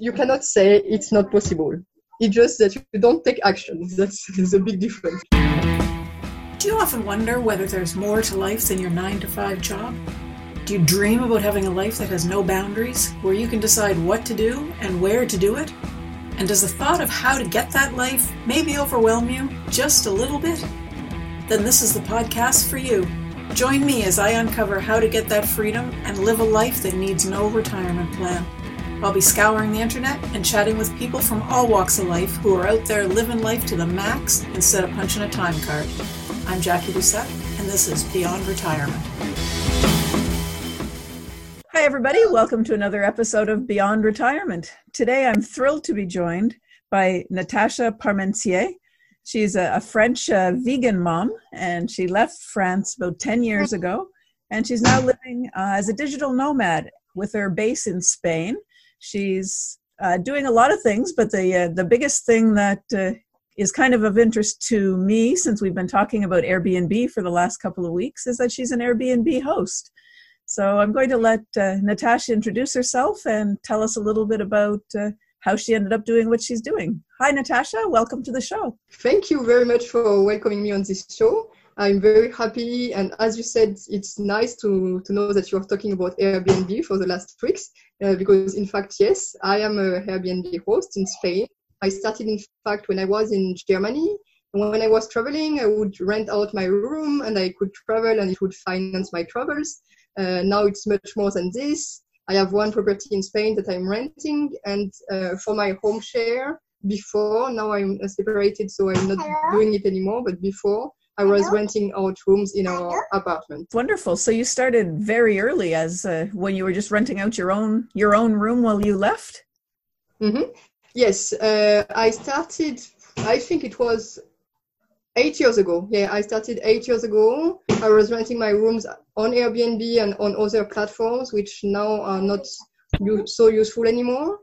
you cannot say it's not possible. It's just that you don't take action. That's the big difference. Do you often wonder whether there's more to life than your 9 to 5 job? Do you dream about having a life that has no boundaries, where you can decide what to do and where to do it? And does the thought of how to get that life maybe overwhelm you just a little bit? Then this is the podcast for you. Join me as I uncover how to get that freedom and live a life that needs no retirement plan. I'll be scouring the internet and chatting with people from all walks of life who are out there living life to the max instead of punching a time card. I'm Jackie Doucette, and this is Beyond Retirement. Hi, everybody. Welcome to another episode of Beyond Retirement. Today, I'm thrilled to be joined by Natacha Parmantier. She's a, French uh, vegan mom, and she left France about 10 years ago. And she's now living uh, as a digital nomad with her base in Spain. She's uh, doing a lot of things, but the uh, the biggest thing that uh, is kind of of interest to me, since we've been talking about Airbnb for the last couple of weeks, is that she's an Airbnb host. So I'm going to let uh, Natacha introduce herself and tell us a little bit about uh, how she ended up doing what she's doing. Hi, Natacha. Welcome to the show. Thank you very much for welcoming me on this show. I'm very happy. And as you said, it's nice to, to know that you are talking about Airbnb for the last weeks, uh, because in fact, yes, I am a Airbnb host in Spain. I started, in fact, when I was in Germany. And when I was traveling, I would rent out my room and I could travel and it would finance my travels. Uh, now it's much more than this. I have one property in Spain that I'm renting, and uh, for my home share, before now I'm separated, so I'm not Hello? doing it anymore. But before, I was renting out rooms in our apartment. Wonderful. So you started very early, as uh, when you were just renting out your own your own room while you left. Mm-hmm. Yes, uh, I started. I think it was eight years ago. Yeah, I started eight years ago. I was renting my rooms on Airbnb and on other platforms, which now are not so useful anymore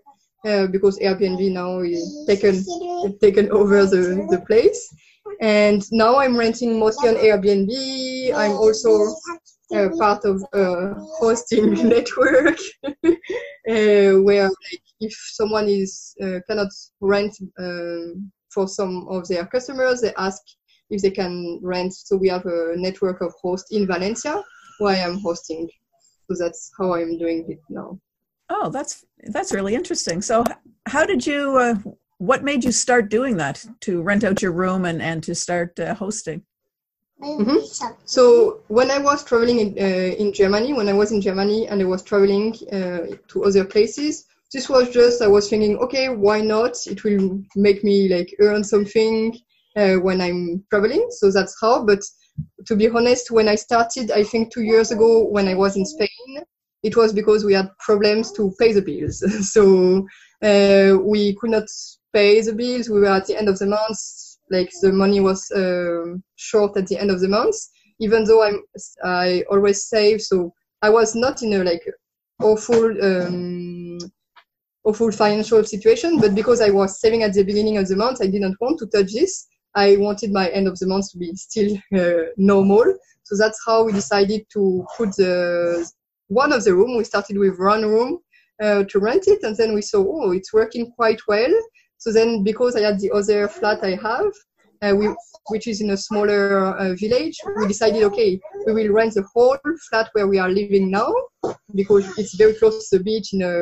uh, because Airbnb now is taken taken over the, the place. And now I'm renting mostly on Airbnb. I'm also uh, part of a hosting network uh, where like, if someone is uh, cannot rent um, for some of their customers, they ask if they can rent. So we have a network of hosts in Valencia where I am hosting. So that's how I'm doing it now. Oh, that's that's really interesting. So, how did you? What made you start doing that to rent out your room and and to start uh, hosting? Mm-hmm. So when I was traveling in, uh, in Germany, when I was in Germany and I was traveling uh, to other places, this was just I was thinking, okay, why not? It will make me like earn something uh, when I'm traveling. So that's how. But to be honest, when I started, I think two years ago when I was in Spain, it was because we had problems to pay the bills. so uh, we could not pay the bills. We were at the end of the month, like the money was uh, short at the end of the month. Even though I'm, I always save, so I was not in a like awful, um, awful financial situation. But because I was saving at the beginning of the month, I didn't want to touch this. I wanted my end of the month to be still uh, normal. So that's how we decided to put the one of the room. We started with one room uh, to rent it, and then we saw, oh, it's working quite well. So then, because I had the other flat I have, uh, we, which is in a smaller uh, village, we decided, okay, we will rent the whole flat where we are living now, because it's very close to the beach in a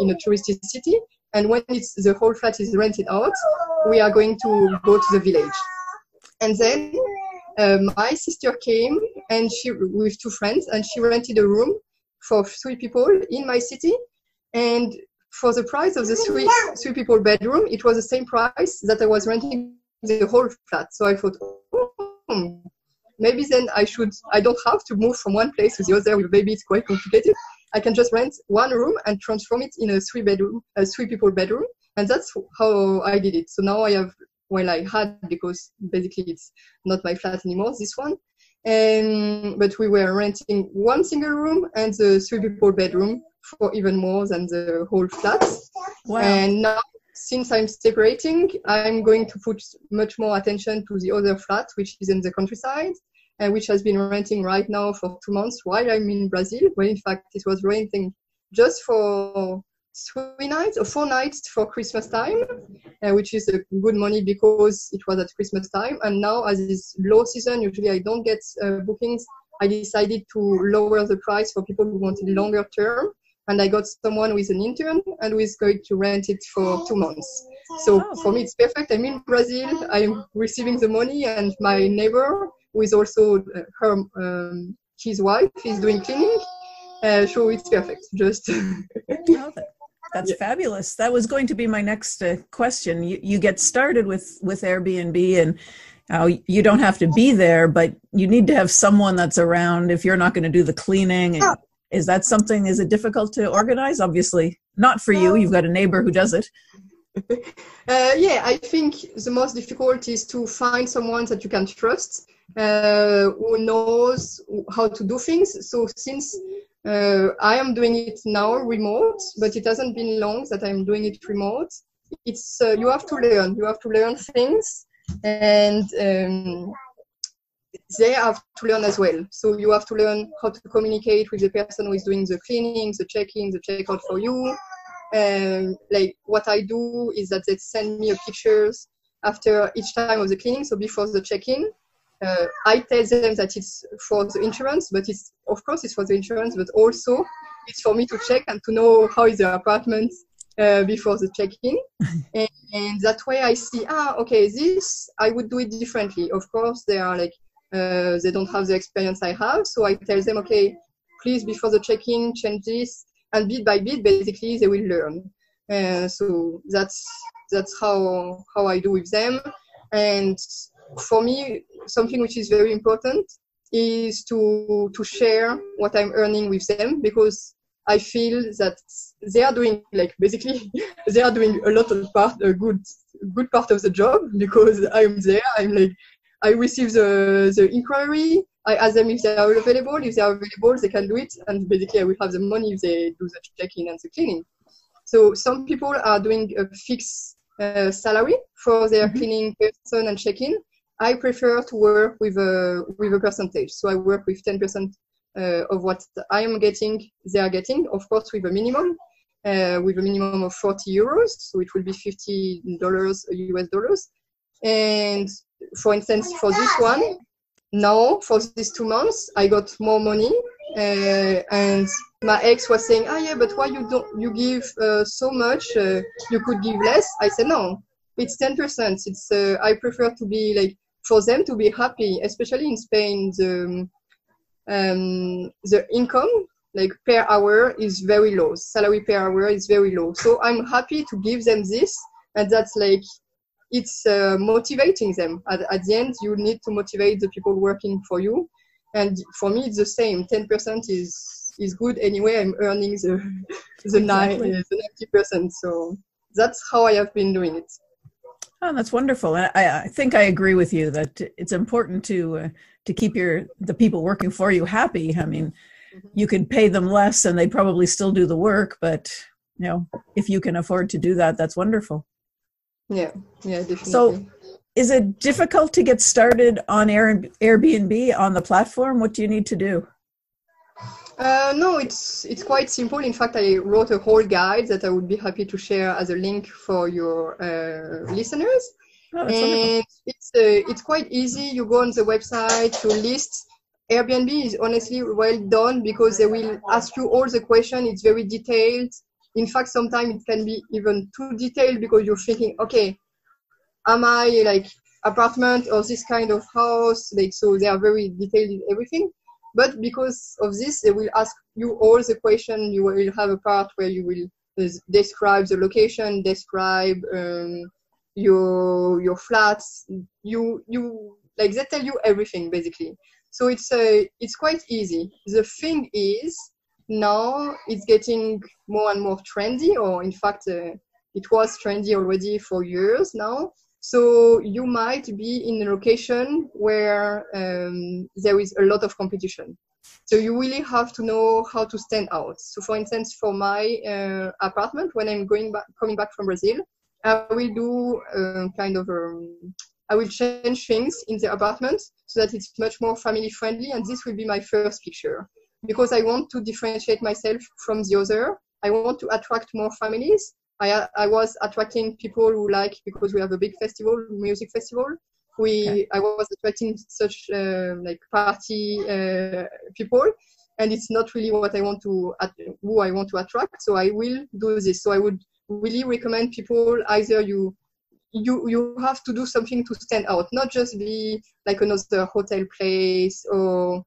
in a touristy city. And when it's the whole flat is rented out, we are going to go to the village. And then uh, my sister came and she with two friends and she rented a room for three people in my city. And for the price of the oh, three three people bedroom, it was the same price that I was renting the whole flat. So I thought, oh, maybe then I should I don't have to move from one place to the other. Maybe it's quite complicated. I can just rent one room and transform it in a three bedroom, a three people bedroom, and that's how I did it. So now I have, well, I had because basically it's not my flat anymore, this one, and but we were renting one single room and the three people bedroom for even more than the whole flat. Wow. And now, since I'm separating, I'm going to put much more attention to the other flat, which is in the countryside and which has been renting right now for two months while I'm in Brazil, when in fact it was renting just for three nights or four nights for Christmas time, uh, which is a good money because it was at Christmas time. And now, as it's low season, usually I don't get uh, bookings. I decided to lower the price for people who wanted longer term. And I got someone with an intern and who is going to rent it for two months. So oh. for me, it's perfect. I'm in Brazil. I'm receiving the money, and my neighbor, who is also uh, her um, his wife, is doing cleaning. Uh, so it's perfect. Just that's yeah. fabulous. That was going to be my next uh, question. You, you get started with with Airbnb and uh, you don't have to be there, but you need to have someone that's around if you're not going to do the cleaning. Oh. Is that something? Is it difficult to organize? Obviously, not for you. You've got a neighbor who does it. uh, yeah, I think the most difficult is to find someone that you can trust, uh, who knows how to do things. So since uh, I am doing it now remote, but it hasn't been long that I'm doing it remote. It's uh, you have to learn. You have to learn things, and um, they have to learn as well. So you have to learn how to communicate with the person who is doing the cleaning, the checking, the checkout for you. Um, like what I do is that they send me pictures after each time of the cleaning, so before the check-in, uh, I tell them that it's for the insurance, but it's of course it's for the insurance, but also it's for me to check and to know how is the apartment uh, before the check-in, and, and, that way I see ah okay this I would do it differently. Of course there are like uh, they don't have the experience I have, so I tell them okay please before the check-in change this, and bit by bit basically they will learn. Uh, so that's that's how how I do with them, and for me, something which is very important is to to share what I'm earning with them because I feel that they are doing like basically they are doing a lot of part a good good part of the job because I'm there. I'm like I receive the the inquiry. I ask them if they are available. If they are available, they can do it, and basically I will have the money if they do the checking and the cleaning. So some people are doing a fixed uh, salary for their mm-hmm. cleaning person and check-in, I prefer to work with a with a percentage. So I work with 10% uh, of what I am getting, they are getting, of course, with a minimum, uh, with a minimum of 40 euros. So it will be 50 dollars US dollars. And for instance, for this one, now for these two months, I got more money. Uh, and my ex was saying, "Ah, yeah, but why you don't you give uh, so much? Uh, you could give less." I said, "No, it's 10%. It's uh, I prefer to be like for them to be happy, especially in Spain, the, um, the income like per hour is very low. Salary per hour is very low. So I'm happy to give them this, and that's like it's uh, motivating them. At, at the end, you need to motivate the people working for you, and for me, it's the same. Ten percent is is good anyway. I'm earning the the exactly. nine the ninety percent. So that's how I have been doing it. Oh, that's wonderful. I, I think I agree with you that it's important to uh, to keep your the people working for you happy. I mean, mm-hmm. you can pay them less and they probably still do the work, but you know, if you can afford to do that, that's wonderful. Yeah, yeah, definitely. So, is it difficult to get started on Airbnb on the platform? What do you need to do? Uh, no, it's it's quite simple. In fact, I wrote a whole guide that I would be happy to share as a link for your uh, listeners. Oh, and it's uh, it's quite easy. You go on the website to list. Airbnb is honestly well done because they will ask you all the questions. It's very detailed. In fact, sometimes it can be even too detailed because you're thinking, okay, am I like apartment or this kind of house? Like so, they are very detailed in everything. But because of this, they will ask you all the question. You will have a part where you will describe the location, describe um, your your flats. You you like they tell you everything basically. So it's uh, it's quite easy. The thing is now it's getting more and more trendy, or in fact, uh, it was trendy already for years now. So you might be in a location where um, there is a lot of competition. So you really have to know how to stand out. So for instance, for my uh, apartment, when I'm going back, coming back from Brazil, I will do uh, kind of, um, I will change things in the apartment so that it's much more family friendly. And this will be my first picture because I want to differentiate myself from the other. I want to attract more families. I, I was attracting people who like because we have a big festival, music festival. We okay. I was attracting such uh, like party uh, people, and it's not really what I want to who I want to attract. So I will do this. So I would really recommend people either you you you have to do something to stand out, not just be like another hotel place or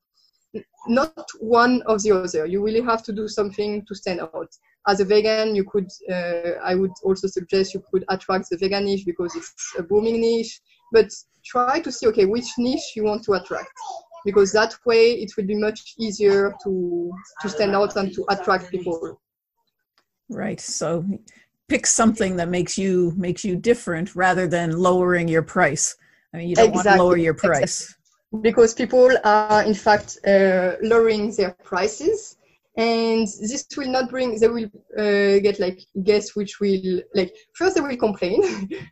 not one of the other. You really have to do something to stand out. As a vegan, you could, uh, I would also suggest you could attract the vegan niche because it's a booming niche, but try to see, okay, which niche you want to attract because that way it will be much easier to, to stand out and to attract people. Right. So pick something that makes you makes you different rather than lowering your price. I mean, you don't exactly. want to lower your price. Exactly because people are in fact uh, lowering their prices. And this will not bring they will uh, get like guests which will like first they will complain.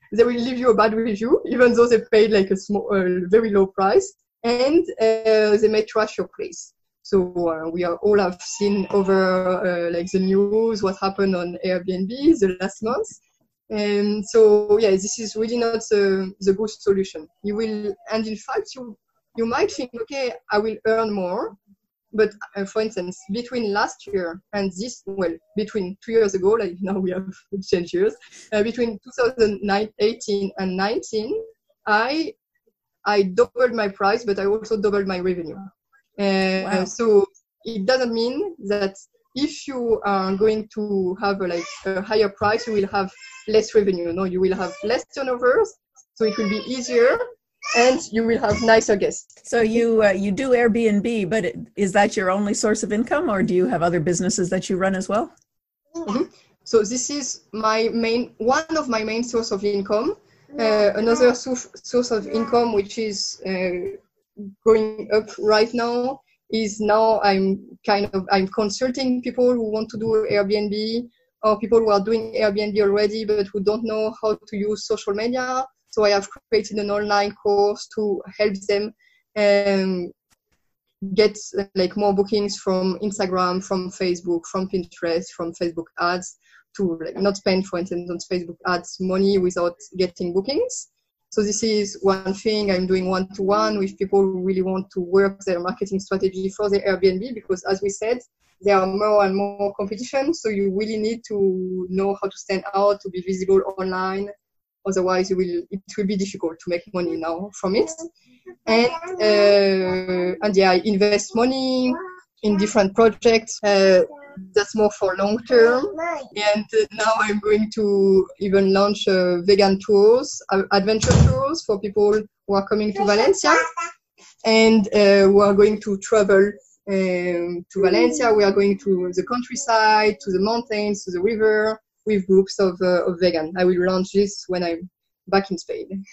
They will leave you a bad review even though they paid like a small uh, very low price. And uh, they may trash your place. So uh, we are all have seen over uh, like the news what happened on airbnb the last month. And so yeah this is really not the, the good solution. You will and in fact you you might think, okay, I will earn more. But uh, for instance, between last year and this, well, between two years ago, like now we have changed years, uh, between 2018 and 19, I I doubled my price, but I also doubled my revenue. Uh, wow. So it doesn't mean that if you are going to have a, like a higher price, you will have less revenue. No, you will have less turnovers, so it will be easier and you will have nicer guests. So you uh, you do Airbnb, but it, is that your only source of income, or do you have other businesses that you run as well? Mm-hmm. So this is my main one of my main source of income. Uh, another source source of income, which is uh, going up right now, is now I'm kind of I'm consulting people who want to do Airbnb or people who are doing Airbnb already but who don't know how to use social media so I have created an online course to help them um, get like more bookings from Instagram, from Facebook, from Pinterest, from Facebook ads to like not spend, for instance, on Facebook ads money without getting bookings. So this is one thing I'm doing one to one with people who really want to work their marketing strategy for their Airbnb because as we said, there are more and more competition. So you really need to know how to stand out, to be visible online, Otherwise, you will it will be difficult to make money now from it. And uh, and yeah, I invest money in different projects. Uh, that's more for long term. And uh, now I'm going to even launch uh, vegan tours, uh, adventure tours for people who are coming to Valencia and uh, who are going to travel um, to Valencia. We are going to the countryside, to the mountains, to the river, with groups of, uh, of vegan. I will launch this when I'm back in Spain.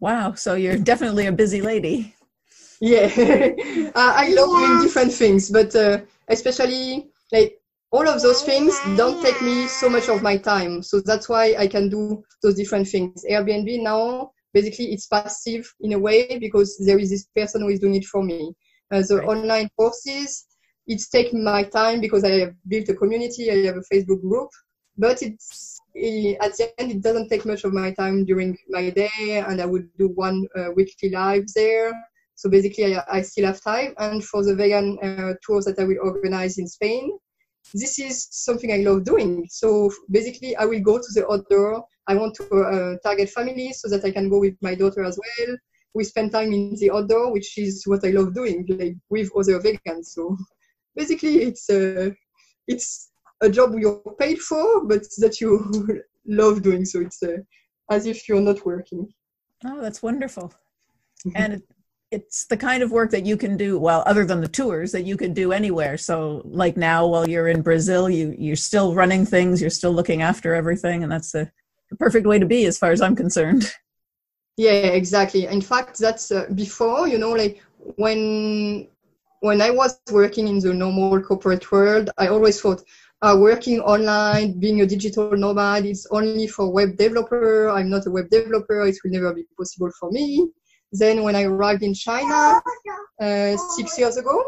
Wow, so you're definitely a busy lady. Yeah, uh, I love doing different things, but uh, especially like all of those things don't take me so much of my time. So that's why I can do those different things. Airbnb now, basically, it's passive in a way because there is this person who is doing it for me. Uh, the right. online courses, it's taking my time because I have built a community, I have a Facebook group, but it's at the end it doesn't take much of my time during my day and i would do one uh, weekly live there. So basically I, I, still have time. And for the vegan uh, tours that i will organize in spain this is something i love doing. So basically i will go to the outdoor. I want to uh, target families so that i can go with my daughter as well. We spend time in the outdoor which is what i love doing like with other vegans. So basically it's uh, it's a job you're paid for, but that you love doing. So it's uh, as if you're not working. Oh, that's wonderful. Mm-hmm. and it, it's the kind of work that you can do well other than the tours that you could do anywhere so like now while you're in brazil you you're still running things you're still looking after everything and that's the, the perfect way to be as far as i'm concerned yeah exactly in fact that's uh, before you know like when when i was working in the normal corporate world i always thought uh, working online, being a digital nomad, it's only for web developer. I'm not a web developer. It will never be possible for me. Then when I arrived in China uh, six years ago,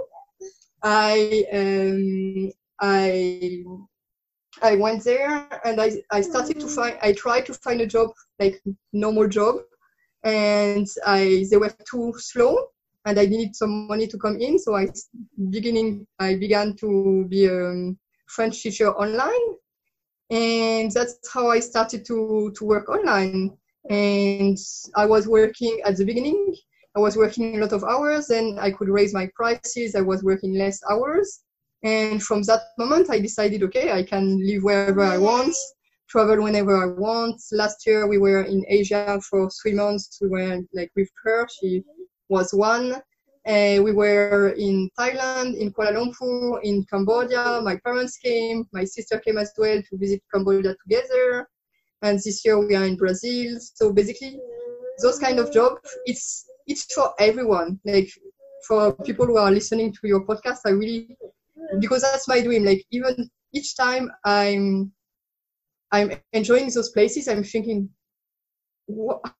I um, I I went there and I, I started to find I tried to find a job like normal job and I they were too slow and I needed some money to come in so I beginning I began to be a French teacher online and that's how I started to to work online and I was working at the beginning I was working a lot of hours and I could raise my prices I was working less hours and from that moment, I decided, okay, I can live wherever I want, travel whenever I want. Last year, we were in Asia for three months. We were like with her. She was one. And we were in Thailand, in Kuala Lumpur, in Cambodia. My parents came. My sister came as well to visit Cambodia together. And this year we are in Brazil. So basically, those kind of jobs, it's it's for everyone. Like for people who are listening to your podcast, I really because that's my dream like even each time i'm i'm enjoying those places i'm thinking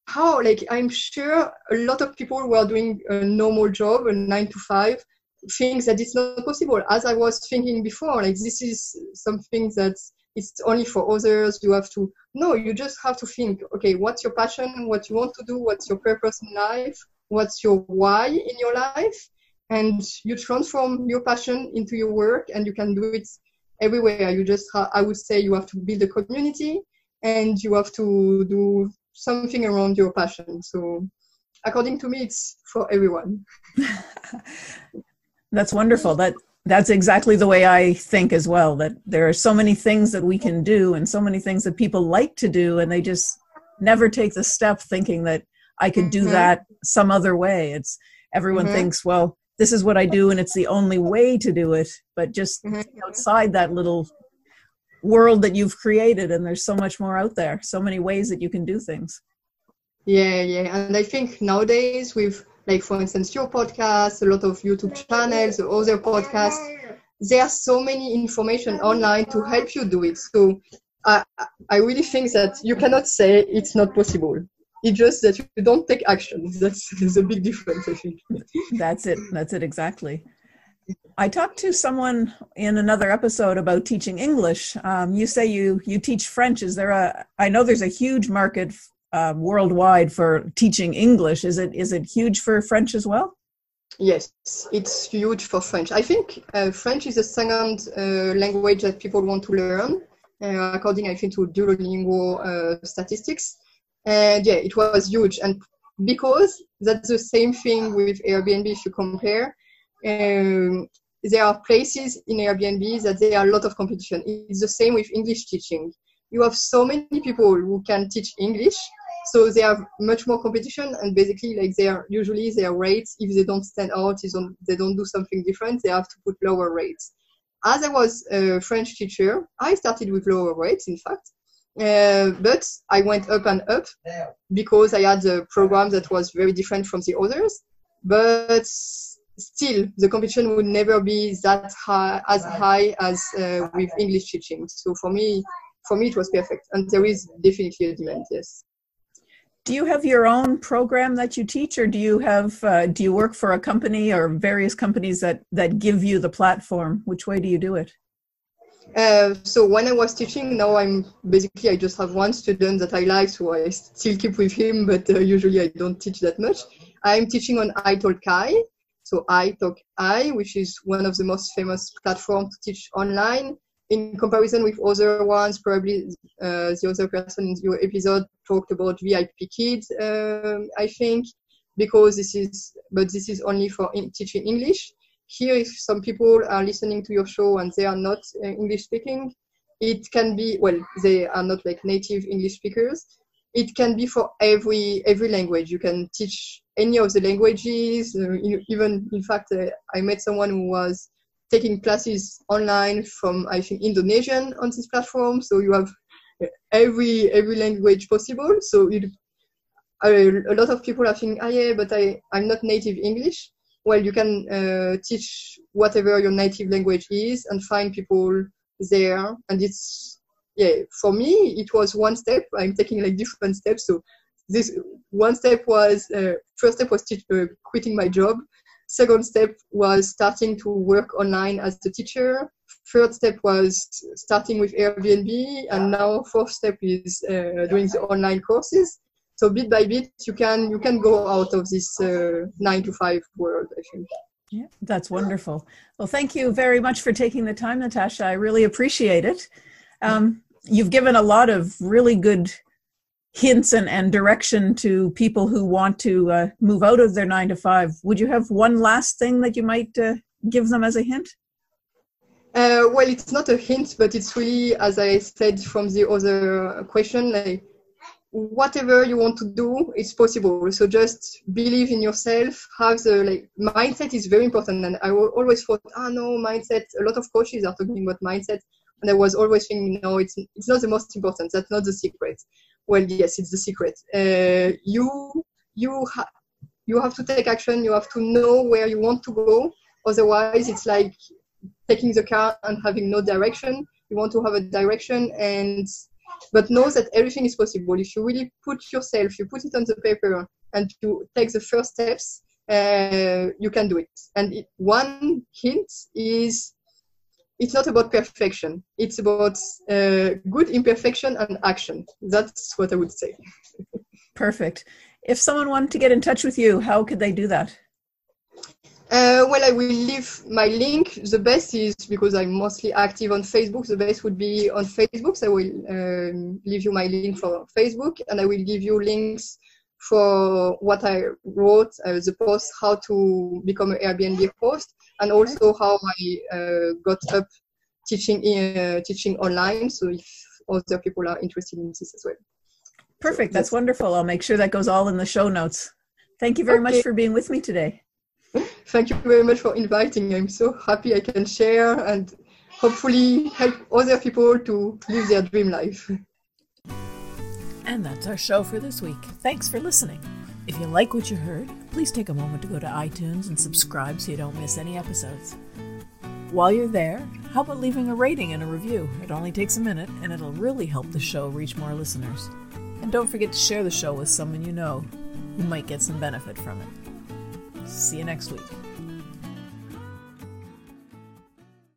how like i'm sure a lot of people who are doing a normal job a nine to five think that it's not possible. As i was thinking before like this is something that it's only for others you have to no you just have to think okay what's your passion what you want to do what's your purpose in life what's your why in your life and you transform your passion into your work and you can do it everywhere. You just ha- i would say you have to build a community and you have to do something around your passion so according to me it's for everyone that's wonderful that that's exactly the way i think as well that there are so many things that we can do and so many things that people like to do and they just never take the step thinking that i could do mm-hmm. that some other way it's everyone mm-hmm. thinks well this is what I do and it's the only way to do it, but just mm-hmm. outside that little world that you've created and there's so much more out there, so many ways that you can do things. Yeah, yeah. And I think nowadays with like for instance your podcast, a lot of YouTube channels, other podcasts, there are so many information online to help you do it. So I I really think that you cannot say it's not possible. It's just that you don't take action. That's, that's a big difference, I think. That's it. That's it exactly. I talked to someone in another episode about teaching English. Um, you say you you teach French. Is there a? I know there's a huge market uh, worldwide for teaching English. Is it is it huge for French as well? Yes, it's huge for French. I think uh, French is the second uh, language that people want to learn, uh, according I think to Duolingo uh, statistics and yeah it was huge and because that's the same thing with airbnb if you compare um, there are places in airbnb that there are a lot of competition. It's the same with english teaching. You have so many people who can teach english so they have much more competition and basically like they are usually their rates if they don't stand out they don't do something different they have to put lower rates. As i was a french teacher i started with lower rates in fact uh, but I went up and up because I had a program that was very different from the others. But still, the competition would never be that high as high as uh, with English teaching. So for me, for me, it was perfect, and there is definitely a demand. Yes. Do you have your own program that you teach, or do you have uh, do you work for a company or various companies that that give you the platform? Which way do you do it? Uh, so when I was teaching, now I'm basically I just have one student that I like, so I still keep with him, but uh, usually I don't teach that much. I'm teaching on italki, so italki, which is one of the most famous platforms to teach online. In comparison with other ones, probably uh, the other person in your episode talked about VIP Kids, um, I think, because this is, but this is only for in teaching English here if some people are listening to your show and they are not uh, english speaking it can be well they are not like native english speakers it can be for every every language. You can teach any of the languages. Uh, even in fact uh, i met someone who was taking classes online from i think indonesian on this platform. So you have uh, every every language possible. So a, a lot of people are thinking, ah, yeah, but I, I'm not native English. Well, you can uh, teach whatever your native language is and find people there. And it's, yeah, for me, it was one step. I'm taking like different steps. So this one step was, uh, first step was teach, uh, quitting my job. Second step was starting to work online as a teacher. third step was starting with Airbnb, and now fourth step is uh, doing the online courses. So bit by bit, you can you can go out of this uh, nine to five world. I think. Yeah, that's wonderful. Well, thank you very much for taking the time, Natacha. I really appreciate it. Um, you've given a lot of really good hints and, and direction to people who want to uh, move out of their nine to five. Would you have one last thing that you might uh, give them as a hint? Uh, well, it's not a hint, but it's really, as I said from the other question, like whatever you want to do, it's possible. So just believe in yourself. Have the like mindset is very important. And I always thought, ah, oh, no, mindset. A lot of coaches are talking about mindset, and I was always thinking, no, it's it's not the most important. That's not the secret. Well, yes, it's the secret. Uh, you you ha- you have to take action. You have to know where you want to go. Otherwise, it's like taking the car and having no direction. You want to have a direction and but know that everything is possible. If you really put yourself, you put it on the paper and you take the first steps, uh, you can do it. And it, one hint is it's not about perfection. It's about uh, good imperfection and action. That's what I would say. Perfect. If someone wanted to get in touch with you, how could they do that? Uh, well, I will leave my link. The best is because I'm mostly active on Facebook. The best would be on Facebook. So I will um, leave you my link for Facebook, and I will give you links for what I wrote, uh, the post, how to become an Airbnb host, and also how I uh, got up teaching uh, teaching online. So if other people are interested in this as well. Perfect. That's wonderful. I'll make sure that goes all in the show notes. Thank you very okay. much for being with me today. Thank you very much for inviting. I'm so happy I can share and hopefully help other people to live their dream life. And that's our show for this week. Thanks for listening. If you like what you heard, please take a moment to go to iTunes and subscribe so you don't miss any episodes. While you're there, how about leaving a rating and a review? It only takes a minute and it'll really help the show reach more listeners. And don't forget to share the show with someone you know who might get some benefit from it. See you next week.